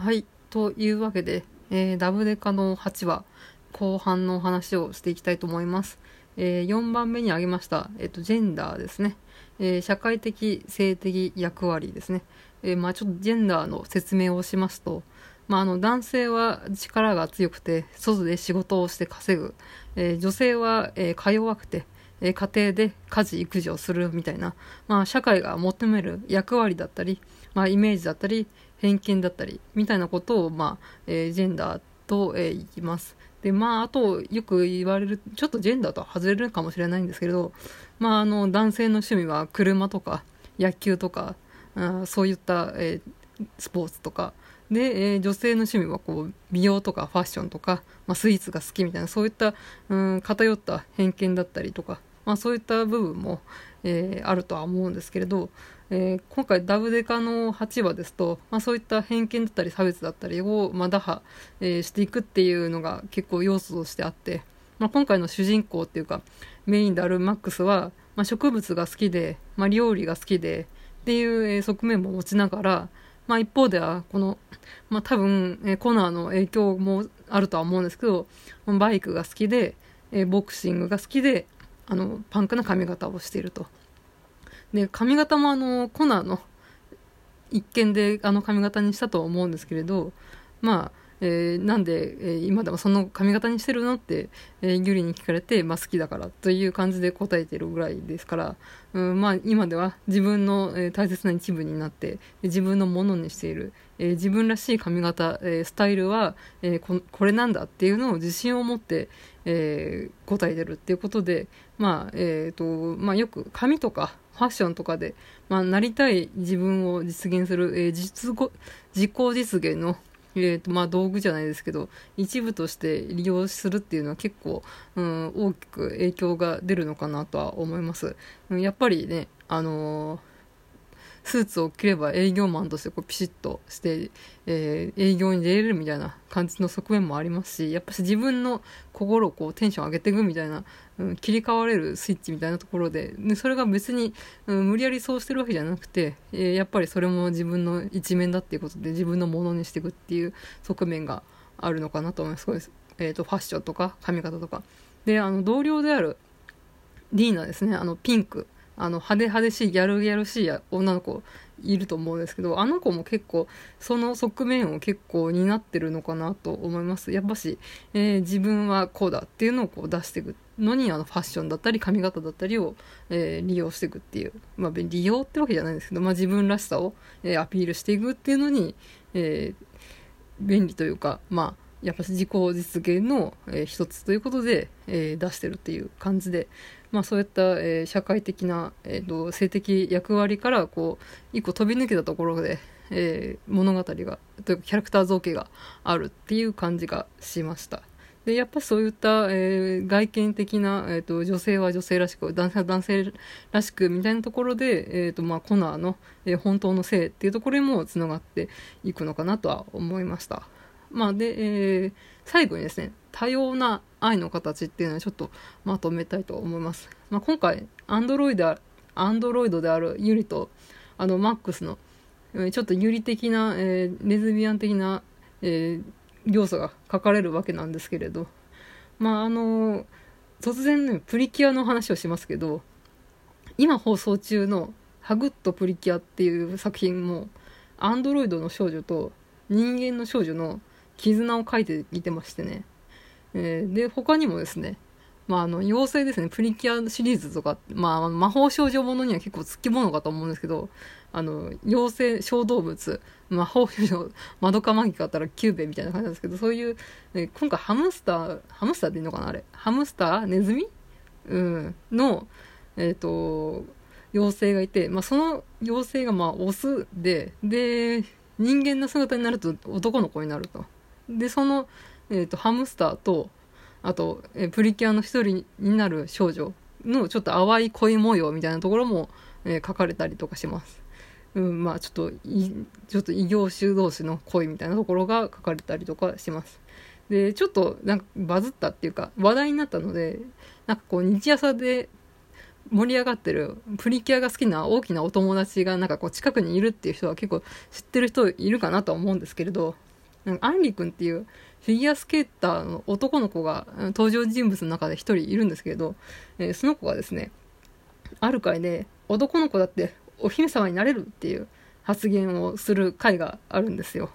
はい。というわけで、えーダブデカの8話、後半のお話をしていきたいと思います。えー4番目に挙げました、えっ、と、ジェンダーですね。えー社会的、性的役割ですね。えーまあちょっとジェンダーの説明をしますと、まああの、男性は力が強くて、外で仕事をして稼ぐ。えー女性は、えーか弱くて、えー家庭で家事育児をするみたいな、まあ、社会が求める役割だったり、まあ、イメージだったり偏見だったりみたいなことを、まあえージェンダーと、えー言います。でまあ、あとよく言われるちょっとジェンダーとは外れるかもしれないんですけれど、まあ、あの男性の趣味は車とか野球とかあそういった、えースポーツとかで、えー女性の趣味はこう美容とかファッションとか、まあ、スイーツが好きみたいなそういった、うん、偏った偏見だったりとか、まあ、そういった部分も、えーあるとは思うんですけれど、えー今回ダブデカの8話ですと、まあ、そういった偏見だったり差別だったりを、まあ、打破、えーしていくっていうのが結構要素としてあって、まあ、今回の主人公っていうかメインであるマックスは、まあ、植物が好きで、まあ、料理が好きでっていうえ側面も持ちながら、まあ、一方ではこの、まあ、多分、えコナーの影響もあるとは思うんですけどバイクが好きで、えボクシングが好きであのパンクな髪型をしていると。で髪型もあのコナーの一見であの髪型にしたとは思うんですけれどまあ、えーなんで、えー今でもその髪型にしてるのって、えーユリに聞かれて、まあ、好きだからという感じで答えてるぐらいですから、うんまあ、今では自分の、えー大切な一部になって自分のものにしている、えー自分らしい髪型、えースタイルは、えーここれなんだっていうのを自信を持って、えー答えてるっていうことで、まあえーとまあ、よく髪とかファッションとかで、まあ、なりたい自分を実現する、えー実ご自己実現の、えーとまあ、道具じゃないですけど一部として利用するっていうのは結構、うん、大きく影響が出るのかなとは思います。やっぱりね、あのースーツを着れば営業マンとしてこうピシッとして、えー営業に出れるみたいな感じの側面もありますしやっぱし自分の心をこうテンション上げていくみたいな、うん、切り替われるスイッチみたいなところででそれが別に、うん、無理やりそうしてるわけじゃなくて、えーやっぱりそれも自分の一面だっていうことで自分のものにしていくっていう側面があるのかなと思います。す。えー、とファッションとか髪型とか。であの同僚であるディーナですね。あのピンク。あの派手派手しいギャルギャルしい女の子いると思うんですけどあの子も結構その側面を結構担ってるのかなと思います。やっぱし、えー自分はこうだっていうのをこう出していくのにあのファッションだったり髪型だったりを、えー利用していくっていう、まあ、利用ってわけじゃないんですけど、まあ、自分らしさを、えーアピールしていくっていうのに、えー便利というかまあやっぱり自己実現の、えー一つということで、えー出してるっていう感じで、まあ、そういった、えー社会的な、えーと性的役割からこう一個飛び抜けたところで、えー物語がというかキャラクター造形があるっていう感じがしました。でやっぱそういった、えー外見的な、えー、と女性は女性らしく男性は男性らしくみたいなところで、えーとまあ、コナーの、えー本当の性っていうところにもつながっていくのかなとは思いました。まあ、で、えー最後にですね多様な愛の形っていうのをちょっとまとめたいと思います。まあ、今回アンドロイドアンドロイドであるユリとあのマックスのちょっとユリ的な、えーレズビアン的な、えー要素が書かれるわけなんですけれどまああの突然ねプリキュアの話をしますけど今放送中の「ハグッとプリキュア」っていう作品もアンドロイドの少女と人間の少女の絆を書いていてましてね、えーで他にもですねまあ、あの妖精ですね。プリキュアシリーズとか、まあ、魔法少女ものには結構つきものかと思うんですけどあの妖精小動物魔法少女まどかマギカあったらキュゥべえみたいな感じなんですけどそういう、えー今回ハムスターハムスターでいいのかなあれ。ハムスターネズミ、うん、のえっ、と妖精がいて、まあ、その妖精がまあオスでで人間の姿になると男の子になると。でその、えー、とハムスターとあと、えープリキュアの一人になる少女のちょっと淡い恋模様みたいなところも、えー書かれたりとかします。うん、まあちょっとちょっと異業種同士の恋みたいなところが書かれたりとかします。でちょっとなんかバズったっていうか話題になったのでなんかこう日朝で盛り上がってるプリキュアが好きな大きなお友達がなんかこう近くにいるっていう人は結構知ってる人いるかなとは思うんですけれどアンリ君っていうフィギュアスケーターの男の子が登場人物の中で一人いるんですけれど、えー、その子がですね、ある回で男の子だってお姫様になれるっていう発言をする回があるんですよ。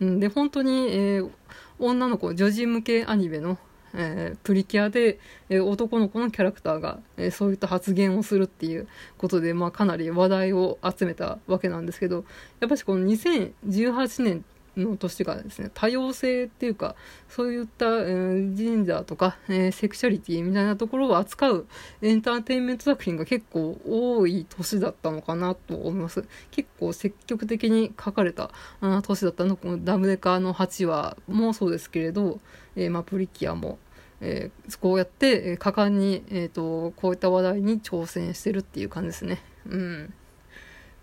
うん、で、本当に、えー、女の子、女児向けアニメの、えー、プリキュアで、え、男の子のキャラクターが、えそういった発言をするっていうことで、まあ、かなり話題を集めたわけなんですけど、やっぱしこの2018年の年がですね、多様性っていうか、そういった、えー、ジェンダーとか、えー、セクシャリティみたいなところを扱うエンターテインメント作品が結構多い年だったのかなと思います。結構積極的に書かれたあ年だったの、このダブデカの8話もそうですけれど、えー、まあ、プリキュアも、えー、こうやって、果敢に、えーと、こういった話題に挑戦してるっていう感じですね。うん。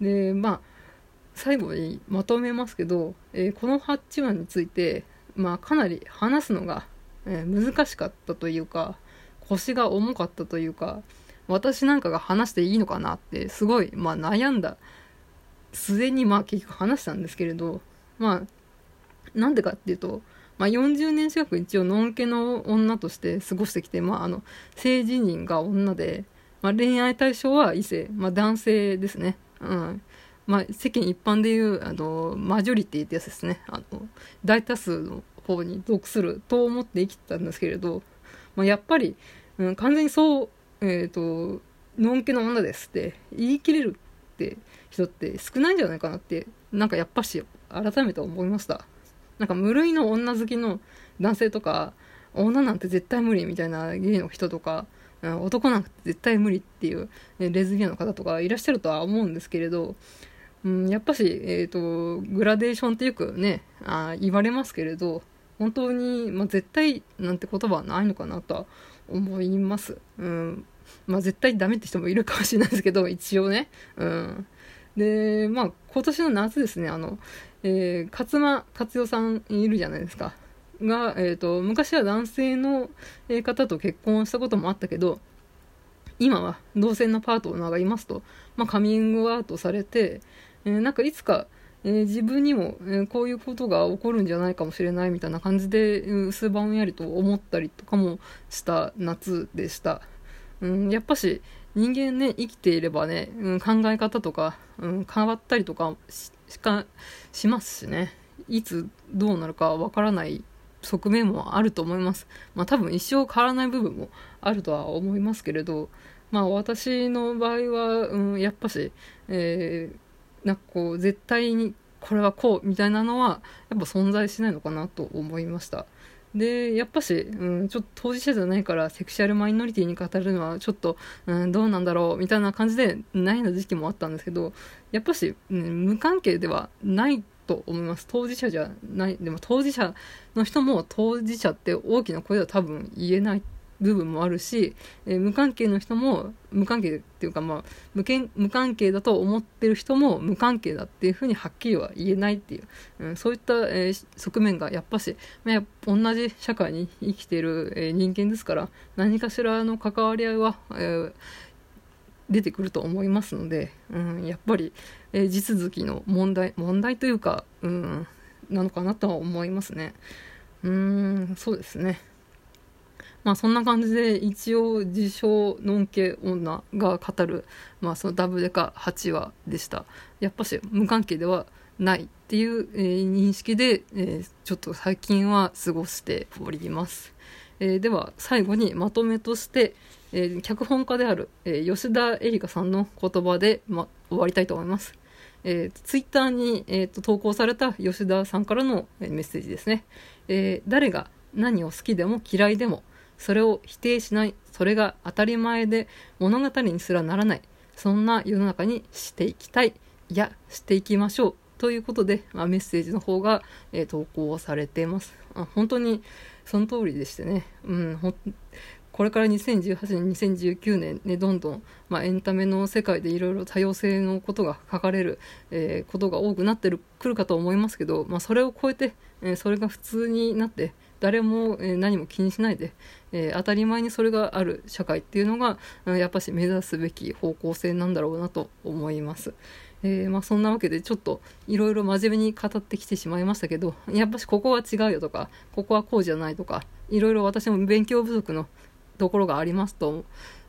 で、まあ、最後にまとめますけど、えー、この8話について、まあ、かなり話すのが、えー、難しかったというか腰が重かったというか私なんかが話していいのかなってすごい、まあ、悩んだ末にまあ結局話したんですけれどまあなんでかっていうと、まあ、40年近く一応のんけの女として過ごしてきて、まあ、あの性自認が女で、まあ、恋愛対象は異性、まあ、男性ですね。うんまあ、世間一般でいうあのマジョリティってやつですね。あの大多数の方に属すると思って生きてたんですけれど、まあ、やっぱり、うん、完全にそう、えっ、ー、とのんけの女ですって言い切れるって人って少ないんじゃないかなってなんかやっぱし改めて思いました。なんか無類の女好きの男性とか女なんて絶対無理みたいなゲイの人とか男なんて絶対無理っていうレズビアンの方とかいらっしゃるとは思うんですけれどうん、やっぱし、え、ー、と、グラデーションっていうかね、あ言われますけれど、本当に、まあ、絶対なんて言葉はないのかなとは思います。うん。まあ、絶対ダメって人もいるかもしれないですけど、一応ね。うん。で、まあ、今年の夏ですね、あの、えー、勝間達代さんいるじゃないですか。が、え、ー、と、昔は男性の方と結婚したこともあったけど、今は同性のパートナーがいますと、まあ、カミングアウトされて、えー、なんかいつか、えー、自分にも、えー、こういうことが起こるんじゃないかもしれないみたいな感じで、薄ぼんやりと思ったりとかもした夏でした。うん、やっぱし人間ね、生きていればね、うん、考え方とか、うん、変わったりとかしかしますしね、いつどうなるかわからない側面もあると思います。まあ多分一生変わらない部分もあるとは思いますけれど、まあ私の場合は、うん、やっぱし、えー、なんかこう絶対にこれはこうみたいなのはやっぱ存在しないのかなと思いました。でやっぱし、うん、ちょっと当事者じゃないからセクシャルマイノリティに語るのはちょっと、うん、どうなんだろうみたいな感じで悩んだ時期もあったんですけどやっぱし、うん、無関係ではないと思います。当事者じゃない。でも当事者の人も当事者って大きな声では多分言えない部分もあるし、えー、無関係の人も無関係っていうかまあ無無関係だと思ってる人も無関係だっていうふうにはっきりは言えないっていう、うん、そういった、えー、側面がやっぱし、まあ、同じ社会に生きている、えー、人間ですから何かしらの関わり合いは、えー、出てくると思いますので、うん、やっぱり、えー、地続きの問題問題というか、うん、なのかなとは思いますね。うんそうですね。まあそんな感じで一応自称のんけ女が語る、まあそのダブデカ8話でした。やっぱし無関係ではないっていう、えー、認識で、えー、ちょっと最近は過ごしております。えー、では最後にまとめとして、えー、脚本家である、えー、吉田絵里香さんの言葉で、ま、終わりたいと思います。えー、ツイッターに、えーと、投稿された吉田さんからのメッセージですね。えー、誰が何を好きでも嫌いでもそれを否定しないそれが当たり前で物語にすらならないそんな世の中にしていきたいいやしていきましょうということで、まあ、メッセージの方が、えー、投稿されています。あ本当にその通りでしてね、うん、これから2018年、2019年ね、どんどん、まあ、エンタメの世界でいろいろ多様性のことが書かれる、えー、ことが多くなってるくるかと思いますけど、まあ、それを超えて、えー、それが普通になって、誰も、え何も気にしないで、え当たり前にそれがある社会っていうのが、やっぱし目指すべき方向性なんだろうなと思います。えー、まあ、そんなわけでちょっといろいろ真面目に語ってきてしまいましたけどやっぱしここは違うよとかここはこうじゃないとかいろいろ私も勉強不足のところがありますと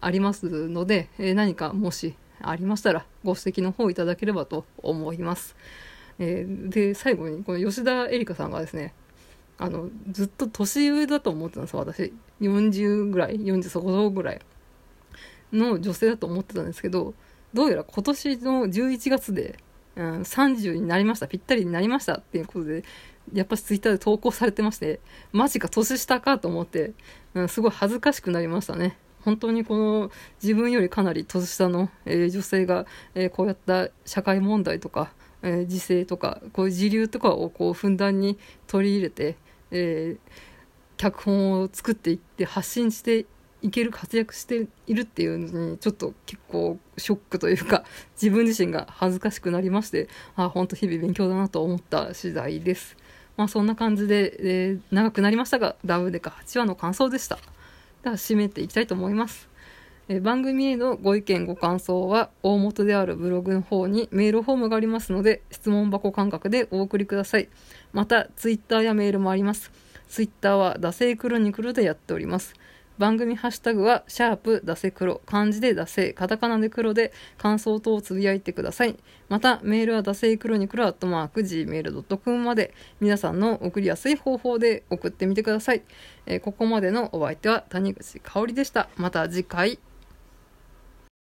ありますので、えー、何かもしありましたらご指摘の方いただければと思います。えー、で最後にこの吉田絵里香さんがですねあのずっと年上だと思ってたんです私。40ぐらい40そこそこぐらい。の女性だと思ってたんですけどどうやら今年の11月で、うん、30になりました。ぴったりになりましたっていうことでやっぱしツイッターで投稿されてましてマジか年下かと思って、うん、すごい恥ずかしくなりましたね。本当にこの自分よりかなり年下の、えー、女性が、えー、こうやった社会問題とか、えー、時勢とかこういう時流とかをこうふんだんに取り入れて、え脚本を作っていって発信していける活躍しているっていうのにちょっと結構ショックというか 自分自身が恥ずかしくなりましてあ本当日々勉強だなと思った次第です。まあそんな感じで、えー、長くなりましたがダブデカ8話の感想でした。では締めていきたいと思います。え番組へのご意見ご感想は大元であるブログの方にメールフォームがありますので質問箱感覚でお送りください。またツイッターやメールもあります。ツイッターは惰性クロニクルでやっております。番組ハッシュタグは、シャープ、だせ黒、漢字でだせ、カタカナで黒で感想等をつぶやいてください。また、メールはだせクロニクルアットマーク gmail.com まで、皆さんの送りやすい方法で送ってみてください。えー、ここまでのお相手は谷口香織でした。また次回。